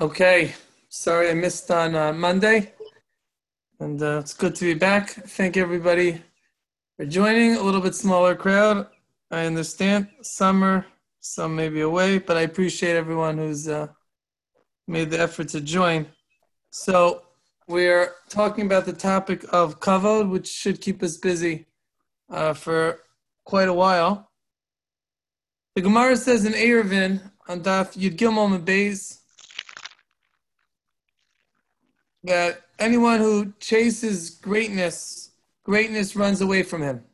Okay, sorry I missed on uh, Monday, and uh, it's good to be back. Thank everybody for joining. A little bit smaller crowd. I understand summer, some may be away, but I appreciate everyone who's uh, made the effort to join. So we're talking about the topic of kavod, which should keep us busy uh, for quite a while. The Gemara says in Eruvin on Daf Yud Gimel Beis that anyone who chases greatness, greatness runs away from him.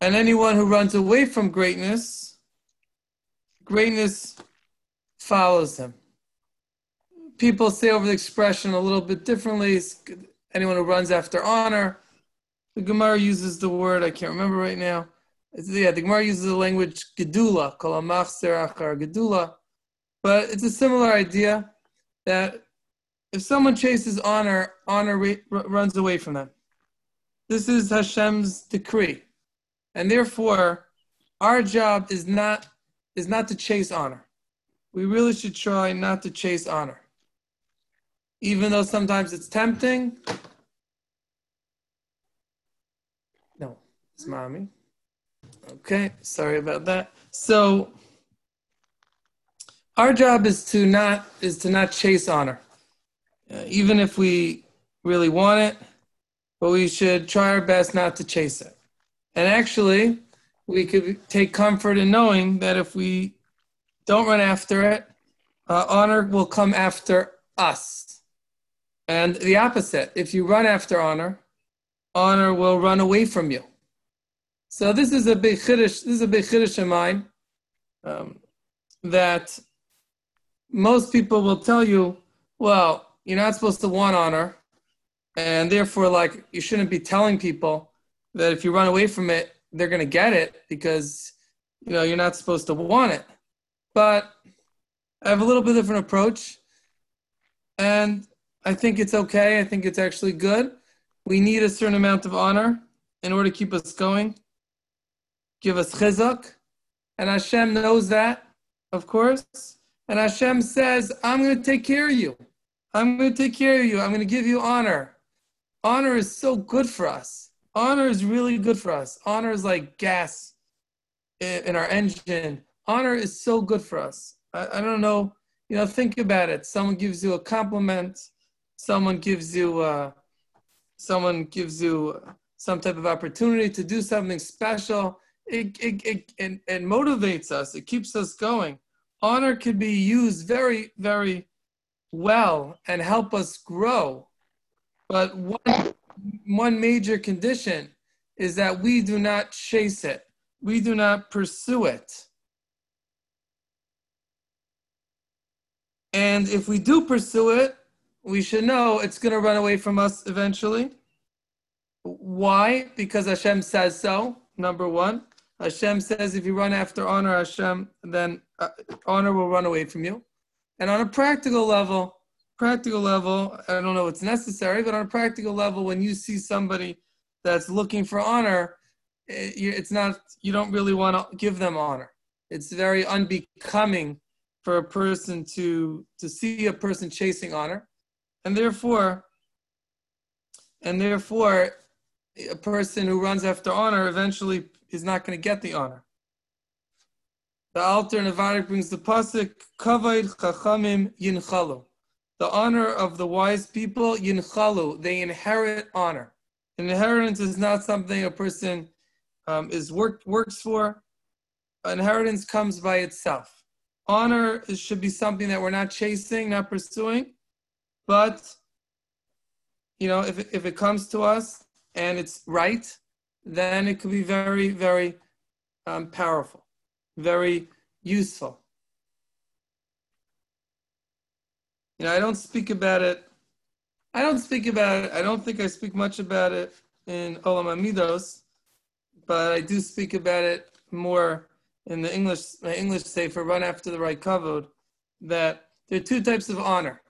And anyone who runs away from greatness, greatness follows him. People say over the expression a little bit differently. Anyone who runs after honor, the Gemara uses the word, I can't remember right now. It's, yeah, the Gemara uses the language gedula, kol achar gedula. But it's a similar idea that if someone chases honor, honor runs away from them. This is Hashem's decree. And therefore, our job is not is not to chase honor. We really should try not to chase honor. Even though sometimes it's tempting. No, it's mommy. Okay, sorry about that. So our job is to not is to not chase honor. Uh, even if we really want it, but we should try our best not to chase it. And actually, we could take comfort in knowing that if we don't run after it, uh, honor will come after us. And the opposite, if you run after honor, honor will run away from you. So this is a big chiddush. This is a big chiddush of mine um, that most people will tell you, well, you're not supposed to want honor, and therefore, like you shouldn't be telling people that if you run away from it, they're going to get it because you know you're not supposed to want it. But I have a little bit different approach, and I think it's okay. I think it's actually good. We need a certain amount of honor in order to keep us going, give us chizuk, and Hashem knows that, of course. And Hashem says, "I'm going to take care of you." I'm going to take care of you. I'm going to give you honor. Honor is so good for us. Honor is really good for us. Honor is like gas in our engine. Honor is so good for us. I, I don't know. You know, think about it. Someone gives you a compliment. Someone gives you, uh, someone gives you some type of opportunity to do something special. It, it, it, it, it motivates us. It keeps us going. Honor can be used very, very well and help us grow. But one, one major condition is that we do not chase it, we do not pursue it. And if we do pursue it, we should know it's going to run away from us eventually. Why? Because Hashem says so, number one. Hashem says if you run after honor Hashem, then uh, honor will run away from you. And on a practical level, practical level, I don't know what's necessary, but on a practical level, when you see somebody that's looking for honor, it's not, you don't really want to give them honor. It's very unbecoming for a person to, to see a person chasing honor. And therefore, and therefore, a person who runs after honor eventually is not going to get the honor. The Alter Navarik brings the pasuk Kavod Chachamim Yinchalu. The honor of the wise people Yinchalu. They inherit honor. Inheritance is not something a person um, is work, works for. Inheritance comes by itself. Honor should be something that we're not chasing, not pursuing, but you know, if if it comes to us and it's right, then it could be very, very um, powerful very useful. You know, I don't speak about it. I don't speak about it. I don't think I speak much about it in Olam Amidos, but I do speak about it more in the English my English for Run After the Right Kavod, that there are two types of honor.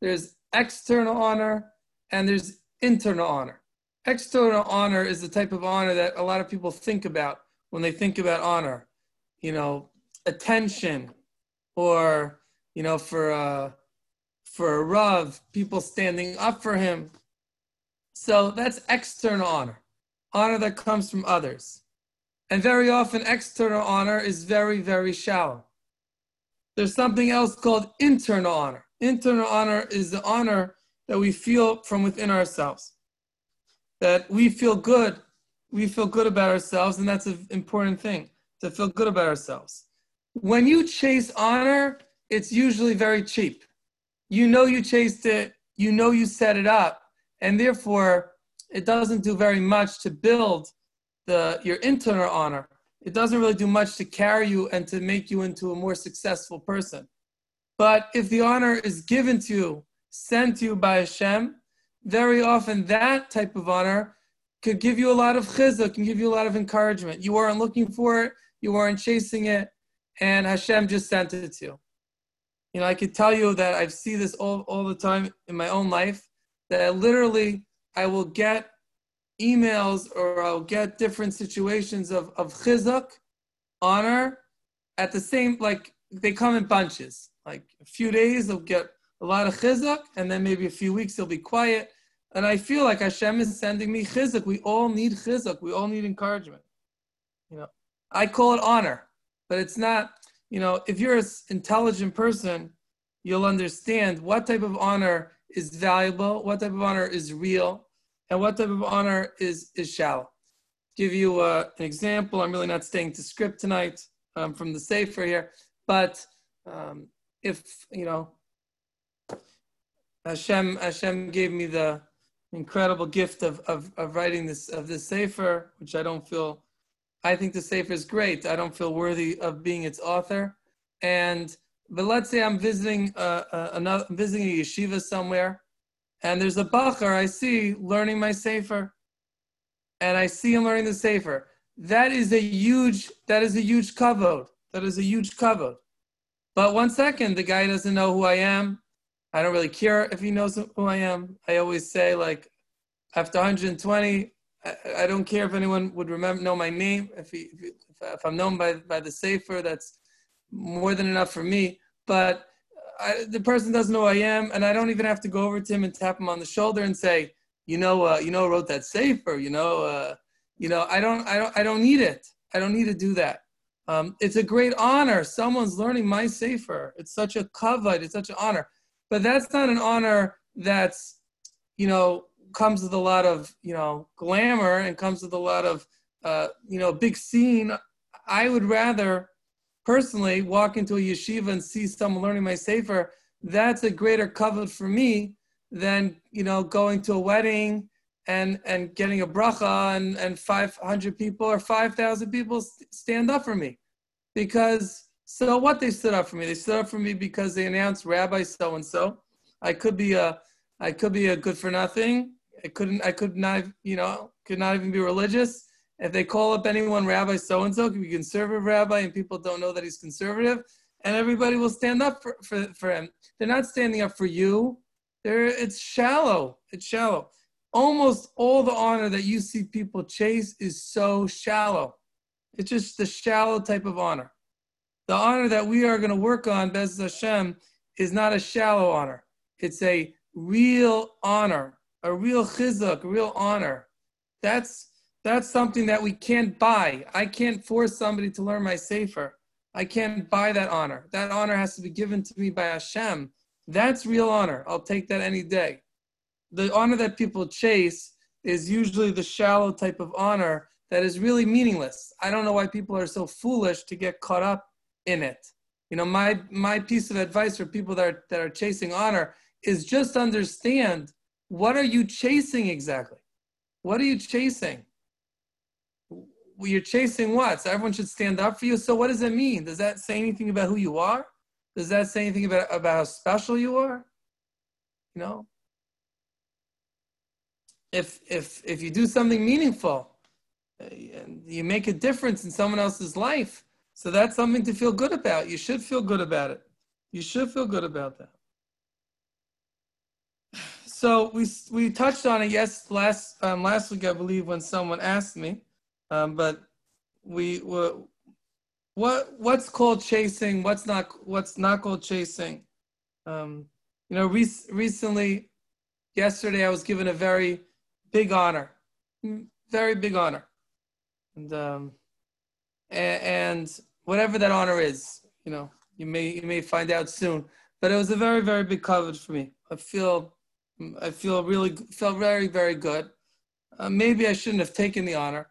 There's external honor and there's internal honor. External honor is the type of honor that a lot of people think about when they think about honor you know, attention or, you know, for uh, for a rav, people standing up for him. So that's external honor, honor that comes from others. And very often, external honor is very, very shallow. There's something else called internal honor. Internal honor is the honor that we feel from within ourselves. That we feel good, we feel good about ourselves, and that's an important thing to feel good about ourselves. When you chase honor, it's usually very cheap. You know you chased it, you know you set it up, and therefore it doesn't do very much to build the your internal honor. It doesn't really do much to carry you and to make you into a more successful person. But if the honor is given to you, sent to you by Hashem, very often that type of honor could give you a lot of chizuk, can give you a lot of encouragement. You weren't looking for it, you weren't chasing it, and Hashem just sent it to you. You know, I could tell you that I see this all, all the time in my own life, that I literally I will get emails or I'll get different situations of, of chizuk, honor, at the same, like they come in bunches. Like a few days, they'll get a lot of chizuk, and then maybe a few weeks, they'll be quiet. And I feel like Hashem is sending me chizuk. We all need chizuk. We all need encouragement. You know, I call it honor, but it's not, you know, if you're an intelligent person, you'll understand what type of honor is valuable, what type of honor is real, and what type of honor is, is shallow. Give you uh, an example. I'm really not staying to script tonight um, from the Sefer here, but um, if, you know, Hashem, Hashem gave me the incredible gift of, of, of writing this, of this Sefer, which I don't feel I think the Sefer is great. I don't feel worthy of being its author. And but let's say I'm visiting uh, uh, another visiting a yeshiva somewhere, and there's a bachur I see learning my Sefer, and I see him learning the Sefer. That is a huge that is a huge kavod. That is a huge kavod. But one second, the guy doesn't know who I am. I don't really care if he knows who I am. I always say like after 120, I, I, don't care if anyone would remember know my name. If, he, if, if, I'm known by by the Sefer, that's more than enough for me. But I, the person doesn't know who I am, and I don't even have to go over to him and tap him on the shoulder and say, you know, uh, you know, wrote that Sefer. You know, uh, you know, I don't, I don't, I don't need it. I don't need to do that. Um, it's a great honor. Someone's learning my Sefer. It's such a kavod. It's such an honor. But that's not an honor that's, you know, comes with a lot of you know glamour and comes with a lot of uh, you know big scene. I would rather personally walk into a yeshiva and see someone learning my sefer. That's a greater kavod for me than you know going to a wedding and and getting a bracha and and 500 people or 5,000 people stand up for me because so what they stood up for me they stood up for me because they announced rabbi so and so I could be a I could be a good for nothing I couldn't, I could not, you know, could not even be religious. If they call up anyone Rabbi so and so, could be conservative rabbi, and people don't know that he's conservative, and everybody will stand up for, for, for him. They're not standing up for you. They're, it's shallow. It's shallow. Almost all the honor that you see people chase is so shallow. It's just the shallow type of honor. The honor that we are going to work on, Bez Hashem, is not a shallow honor. It's a real honor a real chizuk, a real honor. That's that's something that we can't buy. I can't force somebody to learn my sefer. I can't buy that honor. That honor has to be given to me by Hashem. That's real honor. I'll take that any day. The honor that people chase is usually the shallow type of honor that is really meaningless. I don't know why people are so foolish to get caught up in it. You know, my my piece of advice for people that are, that are chasing honor is just understand what are you chasing exactly? What are you chasing? You're chasing what? So everyone should stand up for you. So what does it mean? Does that say anything about who you are? Does that say anything about, about how special you are? You know? If if if you do something meaningful, uh, you make a difference in someone else's life. So that's something to feel good about. You should feel good about it. You should feel good about that. So we we touched on it yes last um, last week I believe when someone asked me, um, but we what what's called chasing, what's not what's not called chasing. Um, you know, re- recently, yesterday, I was given a very big honor, very big honor, and um, and, and whatever that honor is, you know, you may you may find out soon. But it was a very very big coverage for me. I feel I feel really felt very very good. Uh, maybe I shouldn't have taken the honor,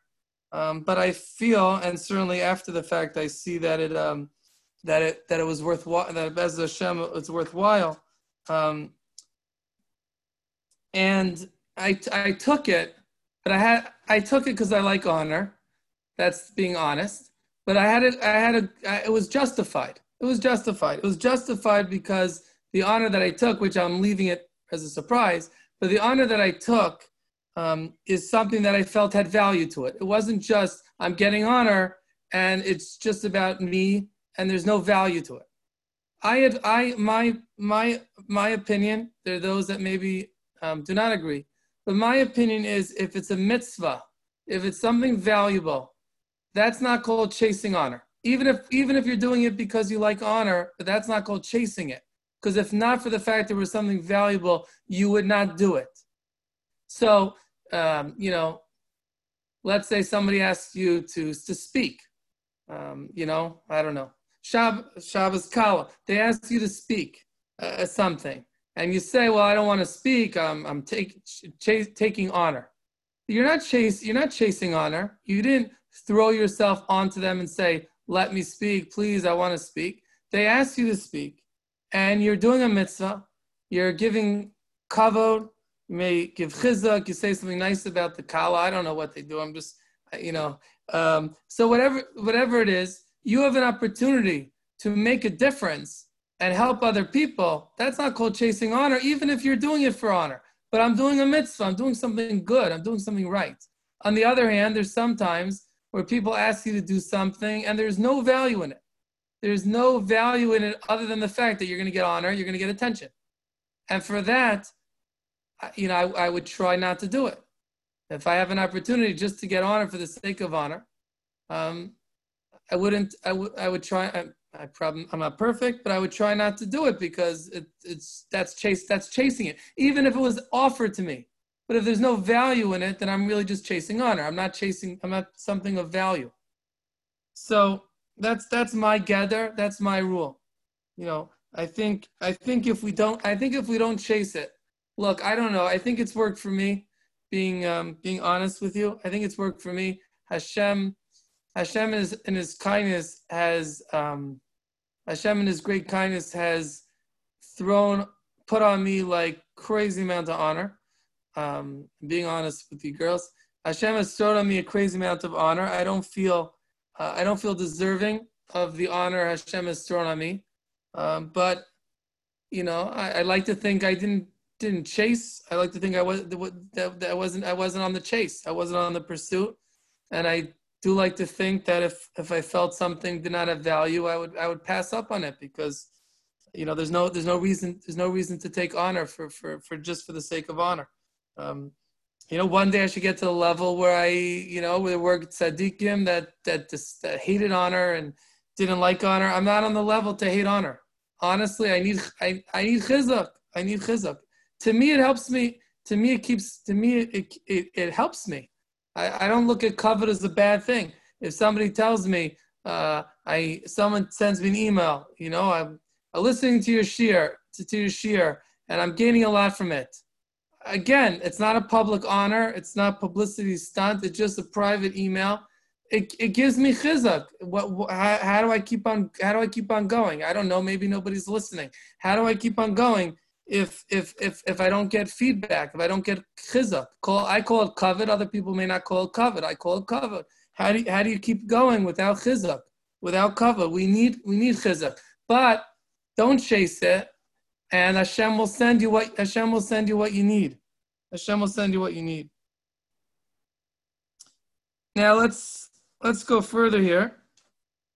um, but I feel, and certainly after the fact, I see that it um, that it that it was worthwhile. That as Hashem, it's worthwhile. Um, and I I took it, but I had I took it because I like honor. That's being honest. But I had it. I had a. I, it was justified. It was justified. It was justified because the honor that I took, which I'm leaving it as a surprise, but the honor that I took um, is something that I felt had value to it. It wasn't just I'm getting honor and it's just about me and there's no value to it. I had I my my my opinion. There are those that maybe um, do not agree, but my opinion is if it's a mitzvah, if it's something valuable, that's not called chasing honor. Even if even if you're doing it because you like honor, but that's not called chasing it. Because if not for the fact there was something valuable, you would not do it. So um, you know, let's say somebody asks you to to speak. Um, you know, I don't know. Shab, Shabbos Kala, they ask you to speak uh, something, and you say, "Well, I don't want to speak. I'm, I'm take, taking honor." You're not chase. You're not chasing honor. You didn't throw yourself onto them and say, "Let me speak, please. I want to speak." They ask you to speak, and you're doing a mitzvah. You're giving kavod. You may give chizuk. You say something nice about the kala. I don't know what they do. I'm just, you know. Um, so whatever, whatever it is, you have an opportunity to make a difference and help other people. That's not called chasing honor, even if you're doing it for honor. But I'm doing a mitzvah. I'm doing something good. I'm doing something right. On the other hand, there's sometimes where people ask you to do something and there's no value in it. There's no value in it other than the fact that you're going to get honor, you're going to get attention. And for that, you know, I, I would try not to do it. If I have an opportunity just to get honor for the sake of honor, um, I wouldn't. I would. I would try. I, I probably. I'm not perfect, but I would try not to do it because it, it's that's chase. That's chasing it. Even if it was offered to me, but if there's no value in it, then I'm really just chasing honor. I'm not chasing. I'm not something of value. So that's that's my gather. That's my rule. You know, I think I think if we don't I think if we don't chase it, look, I don't know. I think it's worked for me. Being um, being honest with you, I think it's worked for me. Hashem, Hashem is in His kindness has um, Hashem in His great kindness has thrown put on me like crazy amount of honor. Um, being honest with you girls, Hashem has thrown on me a crazy amount of honor. I don't feel uh, I don't feel deserving of the honor Hashem has thrown on me. Um, but you know, I, I, like to think I didn't didn't chase. I like to think I was that, that I wasn't I wasn't on the chase. I wasn't on the pursuit, and I do like to think that if if I felt something did not have value, I would I would pass up on it because you know there's no there's no reason there's no reason to take honor for for for just for the sake of honor. Um, you know, one day I should get to the level where I, you know, where were tzaddikim that that just that hated honor and didn't like honor. I'm not on the level to hate honor. Honestly, I need I, I need chizuk. I need chizuk. To me, it helps me. To me, it keeps. To me, it it, it helps me. I, I don't look at kavod as a bad thing. If somebody tells me, uh, I someone sends me an email, you know, I'm, I'm listening to your shiur to, to your shiur, and I'm gaining a lot from it again, it's not a public honor. It's not publicity stunt. It's just a private email. It, it gives me chizuk. What, what how, how, do I keep on how do I keep on going? I don't know. Maybe nobody's listening. How do I keep on going if if if if I don't get feedback? If I don't get chizuk? Call I call it kavod. Other people may not call it kavod. I call it kavod. How do you, how do you keep going without chizuk? Without kavod, we need we need chizuk. But don't chase it and Hashem will send you what Hashem will send you what you need. Hashem will send you what you need. Now let's let's go further here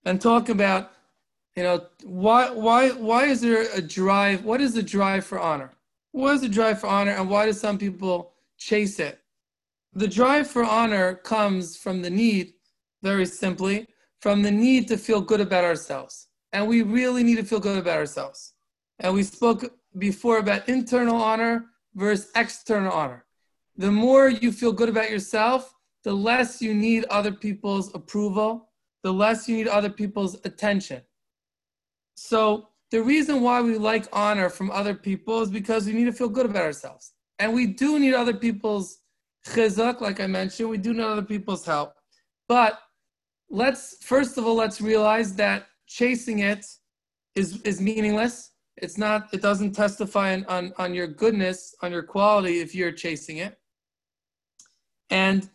and talk about you know why why why is there a drive? What is the drive for honor? What is the drive for honor, and why do some people chase it? The drive for honor comes from the need, very simply, from the need to feel good about ourselves, and we really need to feel good about ourselves And we spoke before about internal honor versus external honor. The more you feel good about yourself, the less you need other people's approval, the less you need other people's attention. So the reason why we like honor from other people is because we need to feel good about ourselves. And we do need other people's chizuk, like I mentioned, we do need other people's help. But let's, first of all, let's realize that chasing it is, is meaningless. It's not, it doesn't testify on, on, on your goodness, on your quality if you're chasing it. And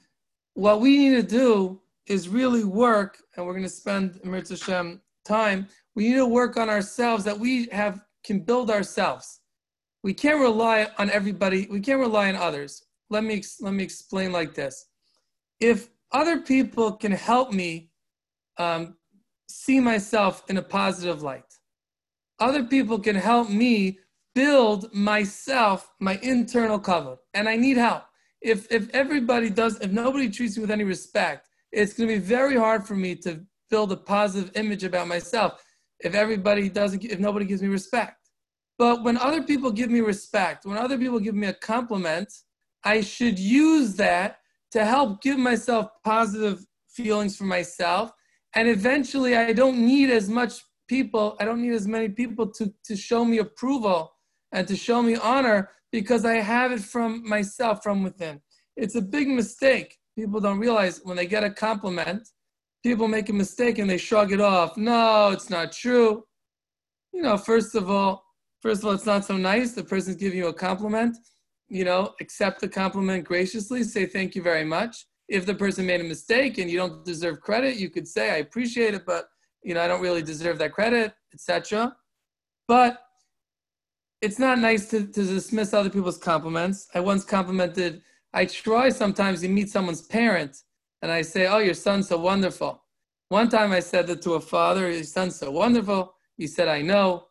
what we need to do is really work, and we're going to spend Hashem time we need to work on ourselves that we have can build ourselves. We can't rely on everybody. We can't rely on others. Let me let me explain like this. If other people can help me um, see myself in a positive light, other people can help me build myself, my internal kavod, and I need help. If if everybody does, if nobody treats me with any respect, it's going to be very hard for me to build a positive image about myself if everybody doesn't, if nobody gives me respect. But when other people give me respect, when other people give me a compliment, I should use that to help give myself positive feelings for myself. And eventually, I don't need as much people, I don't need as many people to, to show me approval and to show me honor because I have it from myself, from within. It's a big mistake. People don't realize when they get a compliment, people make a mistake and they shrug it off. No, it's not true. You know, first of all, first of all, it's not so nice. The person's giving you a compliment. You know, accept the compliment graciously. Say thank you very much. If the person made a mistake and you don't deserve credit, you could say I appreciate it, but you know I don't really deserve that credit, etc. But it's not nice to, to dismiss other people's compliments. I once complimented. I try sometimes you meet someone's parent and I say, Oh, your son's so wonderful. One time I said that to a father, Your son's so wonderful. He said, I know,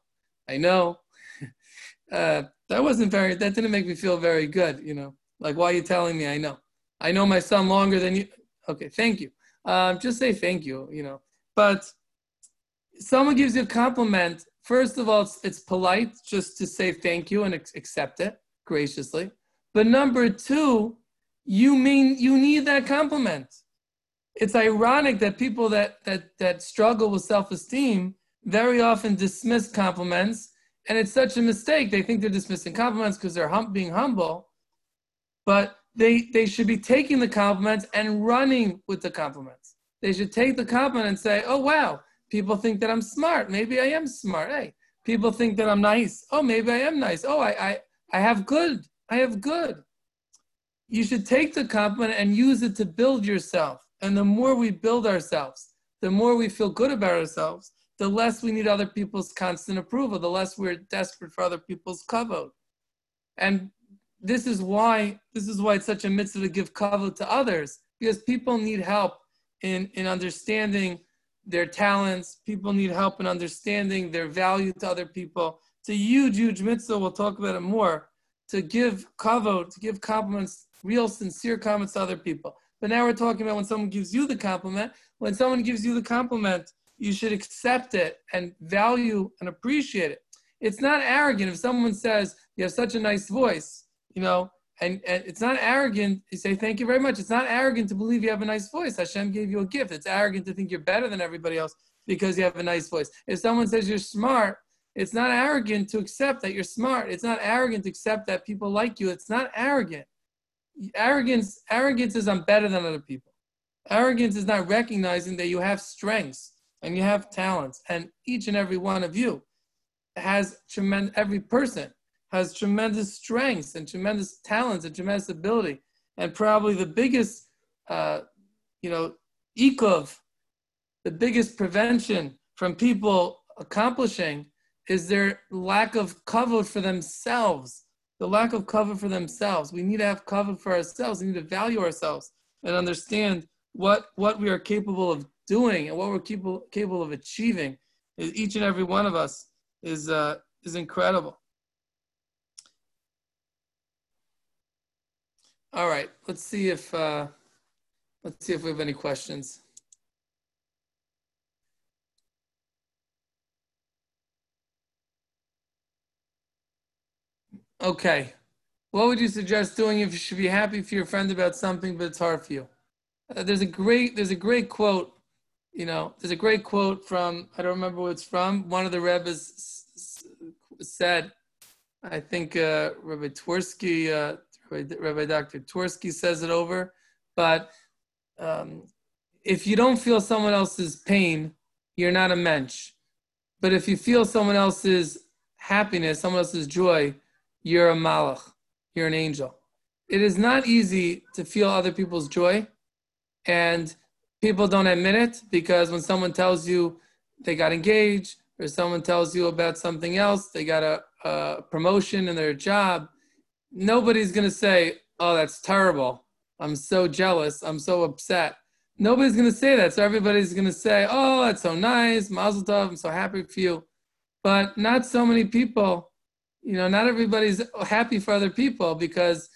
I know. uh, that wasn't very, that didn't make me feel very good, you know. Like, why are you telling me I know? I know my son longer than you. Okay, thank you. Um, just say thank you, you know. But someone gives you a compliment, first of all, it's, it's polite just to say thank you and accept it graciously. But number two, you mean you need that compliment. It's ironic that people that that that struggle with self-esteem very often dismiss compliments, and it's such a mistake. They think they're dismissing compliments because they're hum- being humble, but they they should be taking the compliments and running with the compliments. They should take the compliment and say, "Oh wow, people think that I'm smart. Maybe I am smart. Hey, people think that I'm nice. Oh, maybe I am nice. Oh, I I I have good. I have good." you should take the compliment and use it to build yourself. And the more we build ourselves, the more we feel good about ourselves, the less we need other people's constant approval, the less we're desperate for other people's kavod. And this is why this is why it's such a mitzvah to give kavod to others, because people need help in, in understanding their talents. People need help in understanding their value to other people. It's a huge, huge mitzvah. We'll talk about it more. To give kavod, to give compliments real sincere comments to other people. But now we're talking about when someone gives you the compliment. When someone gives you the compliment, you should accept it and value and appreciate it. It's not arrogant if someone says you have such a nice voice, you know, and, and it's not arrogant. You say thank you very much. It's not arrogant to believe you have a nice voice. Hashem gave you a gift. It's arrogant to think you're better than everybody else because you have a nice voice. If someone says you're smart, it's not arrogant to accept that you're smart. It's not arrogant to accept that people like you. It's not arrogant arrogance arrogance is I'm better than other people. Arrogance is not recognizing that you have strengths and you have talents, and each and every one of you has tremendous. Every person has tremendous strengths and tremendous talents and tremendous ability, and probably the biggest, uh, you know, ikov, the biggest prevention from people accomplishing is their lack of kavod for themselves the lack of kavod for themselves. We need to have kavod for ourselves. We need to value ourselves and understand what what we are capable of doing and what we're capable capable of achieving. Each and every one of us is uh, is incredible. All right, let's see if uh, let's see if we have any questions. okay. What would you suggest doing if you should be happy for your friend about something, but it's hard for you? Uh, there's a great there's a great quote. You know, there's a great quote from I don't remember what it's from. One of the rebbes said, I think uh, Rabbi Twersky, uh, Rabbi, Dr. Twersky says it over, but um, if you don't feel someone else's pain, you're not a mensch. But if you feel someone else's happiness, someone else's joy, you're a malach, you're an angel. It is not easy to feel other people's joy, and people don't admit it because when someone tells you they got engaged, or someone tells you about something else, they got a, a promotion in their job, nobody's going to say, Oh, that's terrible. I'm so jealous. I'm so upset. Nobody's going to say that. So everybody's going to say, Oh, that's so nice. Mazel tov. I'm so happy for you. But not so many people, you know, not everybody's happy for other people because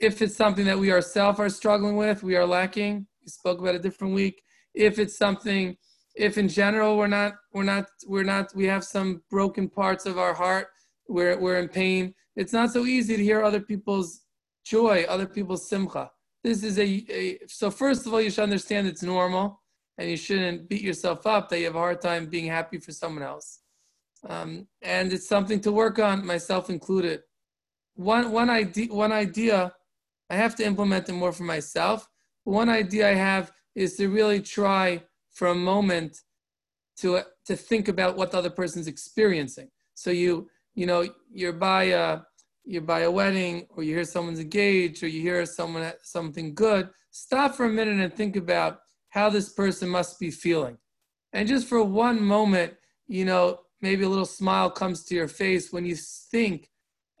if it's something that we ourselves are struggling with, we are lacking. We spoke about a different week. If it's something, if in general we're not, we're not, we're not, we have some broken parts of our heart, we're, we're in pain. It's not so easy to hear other people's joy, other people's simcha. This is a, a so first of all, you should understand it's normal and you shouldn't beat yourself up that you have a hard time being happy for someone else. Um, and it's something to work on, myself included. One, one, idea, one idea, I have to implement it more for myself. One idea I have is to really try for a moment to, to think about what the other person's experiencing. So you, you know, you're by a, you're by a wedding or you hear someone's engaged or you hear someone something good, stop for a minute and think about how this person must be feeling. And just for one moment, you know, maybe a little smile comes to your face when you think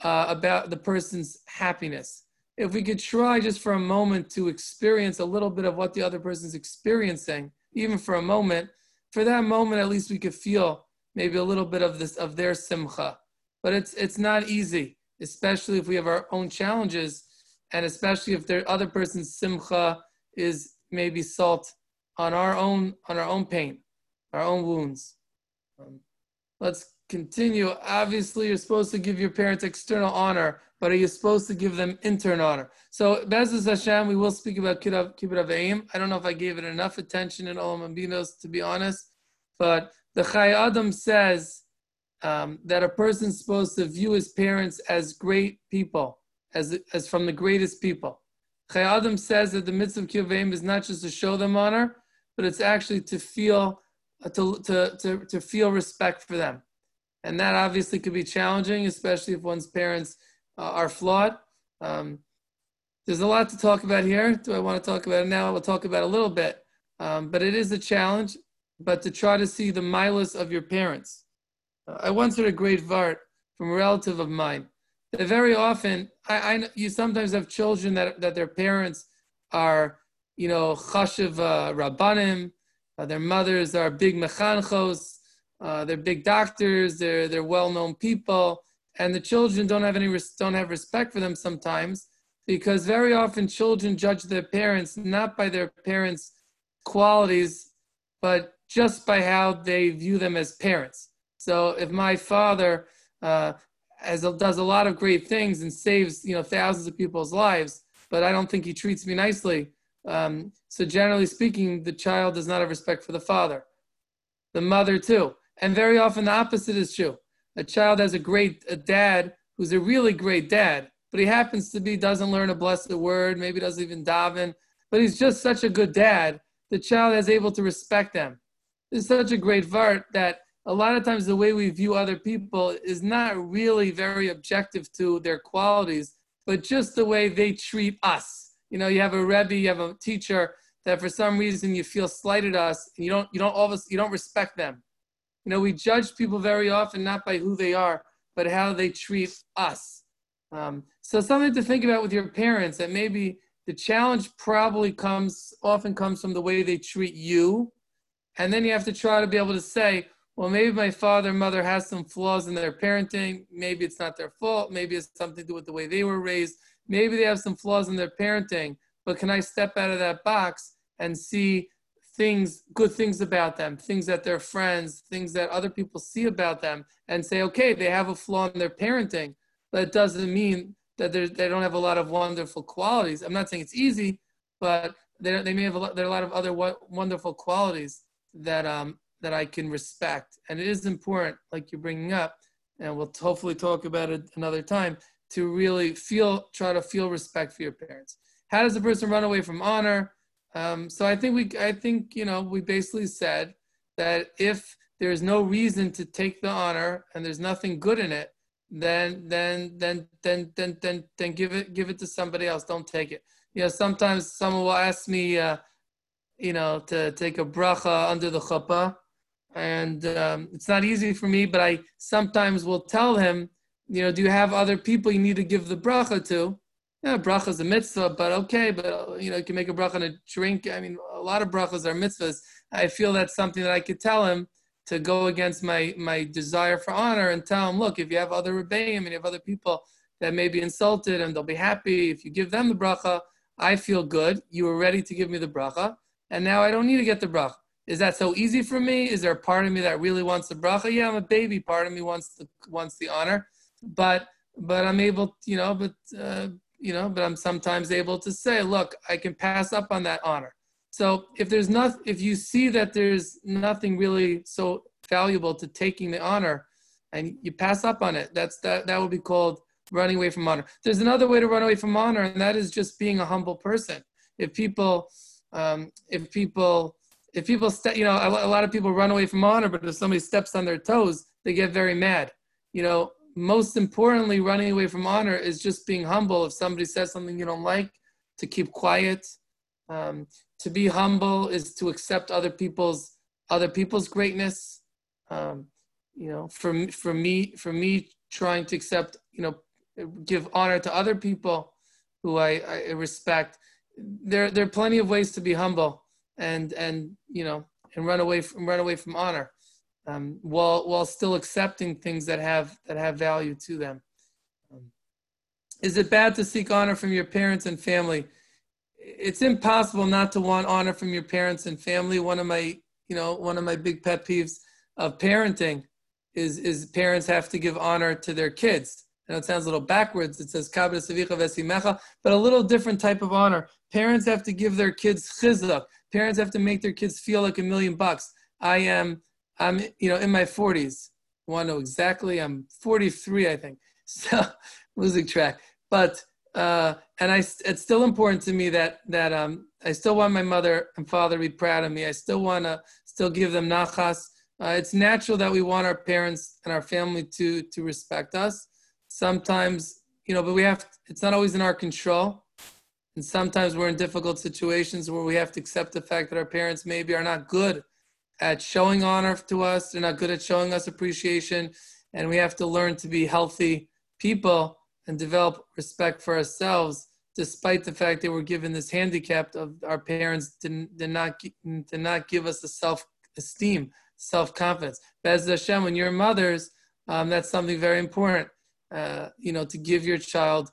uh, about the person's happiness. If we could try just for a moment to experience a little bit of what the other person's experiencing, even for a moment, for that moment at least we could feel maybe a little bit of this of their simcha. But it's it's not easy, especially if we have our own challenges, and especially if the other person's simcha is maybe salt on our own on our own pain, our own wounds. Um, Let's continue. Obviously, you're supposed to give your parents external honor, but are you supposed to give them internal honor? So, Bezos Hashem, we will speak about Kibbud Avim. I don't know if I gave it enough attention in Olam Abinos, to be honest, but the Chayei Adam says um, that a person's supposed to view his parents as great people, as, as from the greatest people. Chayei Adam says that the mitzvah of Kibbud is not just to show them honor, but it's actually to feel uh, to, to, to, to feel respect for them. And that obviously could be challenging, especially if one's parents uh, are flawed. Um, there's a lot to talk about here. Do I want to talk about it now? We'll talk about a little bit. Um, but it is a challenge, but to try to see the milus of your parents. I once heard a great vart from a relative of mine that very often, I, I, you sometimes have children that, that their parents are, you know, chashiv uh, rabbanim, uh, their mothers are big mechanchos. Uh, they're big doctors. They're they're well-known people, and the children don't have any don't have respect for them sometimes because very often children judge their parents not by their parents' qualities, but just by how they view them as parents. So if my father uh, as a, does a lot of great things and saves you know thousands of people's lives, but I don't think he treats me nicely, um, so generally speaking, the child does not have respect for the father. The mother too. And very often the opposite is true. A child has a great a dad who's a really great dad, but he happens to be, doesn't learn a blessed word, maybe doesn't even daven, but he's just such a good dad. The child is able to respect them. It's such a great vart that a lot of times the way we view other people is not really very objective to their qualities, but just the way they treat us you know, you have a rebbe, you have a teacher that for some reason you feel slighted us, and you don't, you don't always, you don't respect them. You know, we judge people very often not by who they are, but how they treat us. Um, so something to think about with your parents that maybe the challenge probably comes often comes from the way they treat you, and then you have to try to be able to say, well, maybe my father and mother has some flaws in their parenting. Maybe it's not their fault. Maybe it's something to do with the way they were raised. Maybe they have some flaws in their parenting, but can I step out of that box and see things, good things about them, things that their friends, things that other people see about them, and say, okay, they have a flaw in their parenting, but it doesn't mean that they don't have a lot of wonderful qualities. I'm not saying it's easy, but they may have a lot, there are a lot of other wonderful qualities that um, that I can respect, and it is important, like you're bringing up, and we'll hopefully talk about it another time, to really feel, try to feel respect for your parents. How does a person run away from honor? Um, so I think we, I think you know, we basically said that if there's no reason to take the honor and there's nothing good in it, then then then then then then then give it give it to somebody else. Don't take it. You know, sometimes someone will ask me, uh, you know, to take a bracha under the chuppah, and um, it's not easy for me. But I sometimes will tell him, you know, do you have other people you need to give the bracha to? Yeah, bracha is a mitzvah, but okay, but you know, you can make a bracha on a drink. I mean, a lot of brachas are mitzvahs. I feel that's something that I could tell him to go against my my desire for honor and tell him, look, if you have other rebbeim and you have other people that may be insulted and they'll be happy if you give them the bracha, I feel good. You were ready to give me the bracha, and now I don't need to get the bracha. Is that so easy for me? Is there a part of me that really wants the bracha? Yeah, I'm a baby. Part of me wants the wants the honor, but but I'm able, you know, but uh, you know, but I'm sometimes able to say, look, I can pass up on that honor. So if there's not, if you see that there's nothing really so valuable to taking the honor, and you pass up on it, that's that that would be called running away from honor. There's another way to run away from honor, and that is just being a humble person. If people, um, if people, if people, st- you know, a, a lot of people run away from honor, but if somebody steps on their toes, they get very mad. You know, most importantly, running away from honor is just being humble. If somebody says something you don't like, to keep quiet. Um, to be humble is to accept other people's other people's greatness. Um, you know, for for me, for me, trying to accept, you know, give honor to other people who I, I respect. There, there are plenty of ways to be humble and and you know and run away from run away from honor, um, while while still accepting things that have that have value to them. Um, is it bad to seek honor from your parents and family? It's impossible not to want honor from your parents and family. One of my you know one of my big pet peeves of parenting is is parents have to give honor to their kids I know it sounds a little backwards. It says but a little different type of honor. Parents have to give their kids chizuk. Parents have to make their kids feel like a million bucks. I am, I'm, you know, in my 40s. I want to know exactly? I'm 43, I think. So losing track, but uh, and I, it's still important to me that that um, I still want my mother and father to be proud of me. I still want to still give them nachas. Uh, it's natural that we want our parents and our family to to respect us sometimes you know but we have it's not always in our control and sometimes we're in difficult situations where we have to accept the fact that our parents maybe are not good at showing honor to us they're not good at showing us appreciation and we have to learn to be healthy people and develop respect for ourselves despite the fact that we're given this handicap of our parents did, did not did not give us the self-esteem self-confidence. Bez Hashem, when you're mothers um, that's something very important uh, you know, to give your child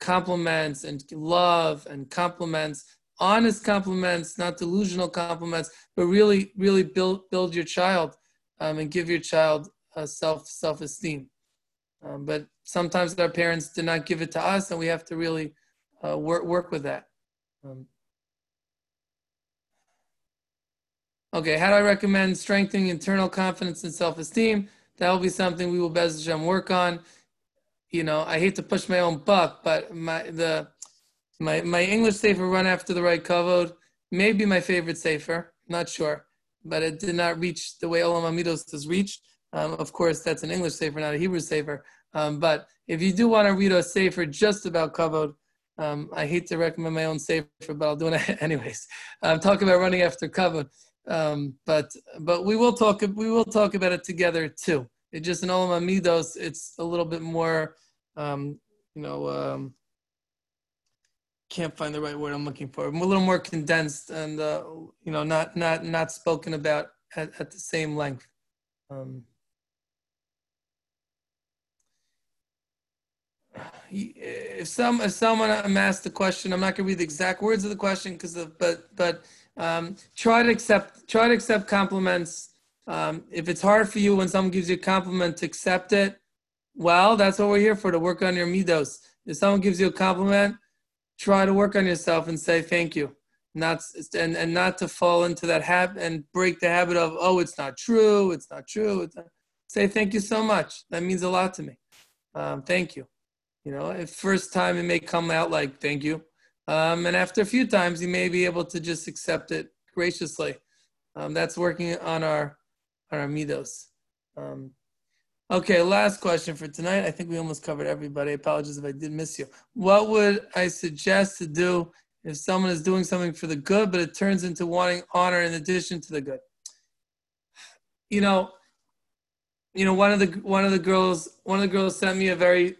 compliments and love and compliments, honest compliments, not delusional compliments, but really, really build build your child um, and give your child self self esteem. Um, but sometimes our parents did not give it to us, and we have to really uh, work work with that. Um, okay, how do I recommend strengthening internal confidence and self esteem? That will be something we will Bez Hashem work on you know, I hate to push my own buck, but my the my my English sefer run after the right kavod may be my favorite sefer. Not sure, but it did not reach the way Olam Amidos has reached. Um, of course, that's an English sefer, not a Hebrew sefer. Um, but if you do want to read a sefer just about kavod, um, I hate to recommend my own sefer, but I'll do it anyways. I'm talking about running after kavod, um, but but we will talk we will talk about it together too. It just in Olam Amidos, it's a little bit more, um, you know, um, can't find the right word I'm looking for. A little more condensed and uh, you know, not not not spoken about at, at the same length. Um, if some if someone asked the question, I'm not going to read the exact words of the question because of, but but um, try to accept try to accept compliments um, if it's hard for you when someone gives you a compliment to accept it, Well, that's what we're here for to work on your midos. If someone gives you a compliment, try to work on yourself and say thank you. Not and, and not to fall into that habit and break the habit of oh it's not true, it's not true. It's not. Say thank you so much. That means a lot to me. Um, thank you. You know, first time it may come out like thank you, um, and after a few times you may be able to just accept it graciously. Um, that's working on our on our midos. Um, Okay, last question for tonight. I think we almost covered everybody. I apologize if I did miss you. What would I suggest to do if someone is doing something for the good, but it turns into wanting honor in addition to the good? You know, you know, one of the one of the girls, one of the girls sent me a very.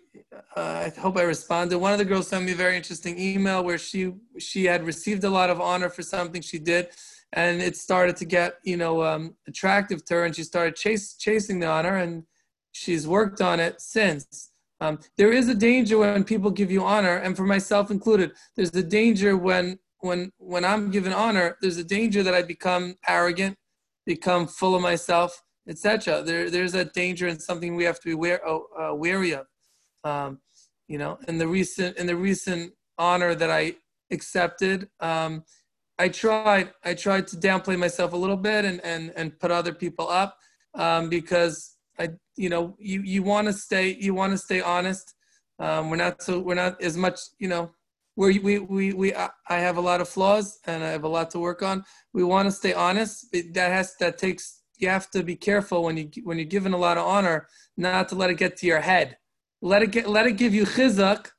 Uh, I hope I responded. One of the girls sent me a very interesting email where she she had received a lot of honor for something she did, and it started to get you know um, attractive to her, and she started chase, chasing the honor and she's worked on it since. Um, there is a danger when people give you honor, and for myself included, there's a danger when when when I'm given honor. There's a danger that I become arrogant, become full of myself, etc. There there's a danger and something we have to be wary, uh, wary of. Um, you know, in the recent in the recent honor that I accepted, um, I tried I tried to downplay myself a little bit and and and put other people up um, because I, you know, you, you want to stay, you want to stay honest. Um, we're not so, we're not as much, you know, we we, we, we, I have a lot of flaws and I have a lot to work on. We want to stay honest. That has, that takes, you have to be careful when you, when you're given a lot of honor, not to let it get to your head. Let it get, let it give you chizuk.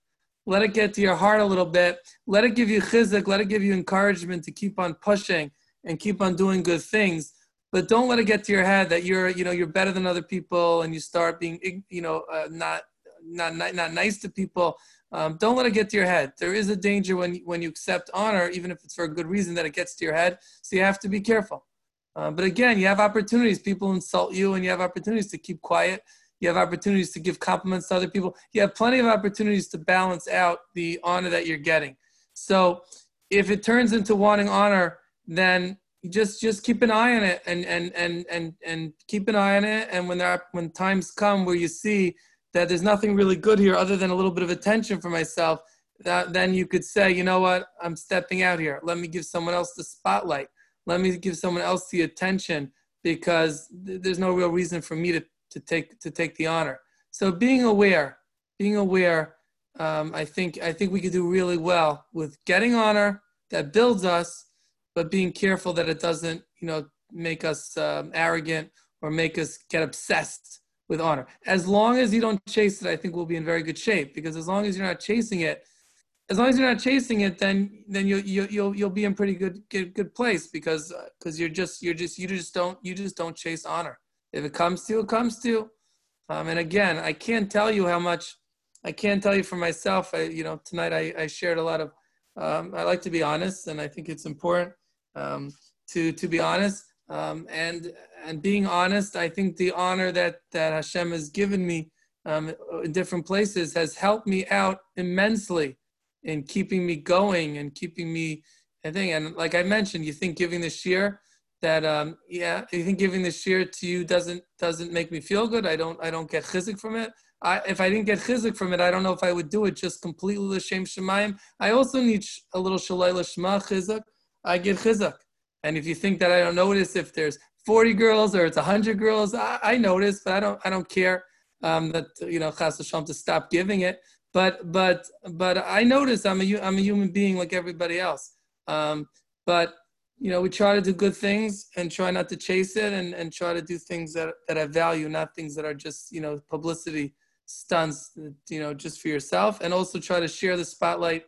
Let it get to your heart a little bit. Let it give you chizuk. Let it give you encouragement to keep on pushing and keep on doing good things. But don't let it get to your head that you're you know you're better than other people and you start being you know uh, not, not not nice to people. Um, don't let it get to your head. There is a danger when when you accept honor even if it's for a good reason that it gets to your head. So you have to be careful. Um, but again you have opportunities. People insult you and you have opportunities to keep quiet you have opportunities to give compliments to other people. You have plenty of opportunities to balance out the honor that you're getting. So if it turns into wanting honor then just just keep an eye on it and and and and and keep an eye on it. And when there are, when times come where you see that there's nothing really good here other than a little bit of attention for myself that then you could say you know what? I'm stepping out here. Let me give someone else the spotlight. Let me give someone else the attention because th- there's no real reason for me to to take to take the honor so being aware being aware um, i think i think we could do really well with getting honor that builds us but being careful that it doesn't, you know, make us um, arrogant or make us get obsessed with honor. As long as you don't chase it, I think we'll be in very good shape because as long as you're not chasing it, as long as you're not chasing it, then then you you you'll you'll be in pretty good good, good place because because uh, you're just you're just you just don't you just don't chase honor. If it comes to you, it comes to you. Um, and again, I can't tell you how much I can't tell you for myself. I you know tonight I, I shared a lot of. Um, I like to be honest, and I think it's important um, to to be honest. Um, and and being honest, I think the honor that that Hashem has given me um, in different places has helped me out immensely in keeping me going and keeping me. I think, and like I mentioned, you think giving this shiur that um, yeah, you think giving the shiur to you doesn't doesn't make me feel good. I don't I don't get chizuk from it. I, if I didn't get chizuk from it, I don't know if I would do it just completely l'shem shamayim. I also need a little shelo lishmah chizuk I get chizuk. And if you think that I don't notice if there's 40 girls or it's 100 girls, I, I notice, but I don't I don't care um, that you know chas Hashem to stop giving it. But but but I notice I'm a I'm a human being like everybody else. Um, but you know we try to do good things and try not to chase it and, and try to do things that that have value, not things that are just you know publicity stunts. You know just for yourself, and also try to share the spotlight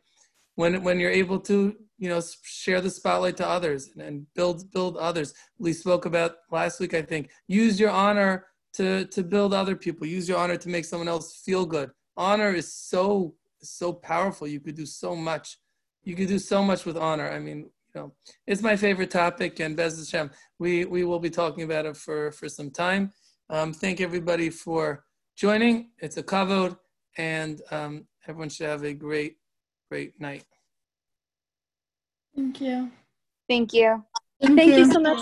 when when you're able to you know share the spotlight to others and build build others. We spoke about last week i think use your honor to to build other people. Use your honor to make someone else feel good. Honor is so so powerful. You could do so much. You could do so much with honor. I mean you know it's my favorite topic and bez Hashem, we we will be talking about it for for some time um, thank everybody for joining it's a kavod and um, everyone should have a great great night Thank you. Thank you. Thank, Thank you. you so much.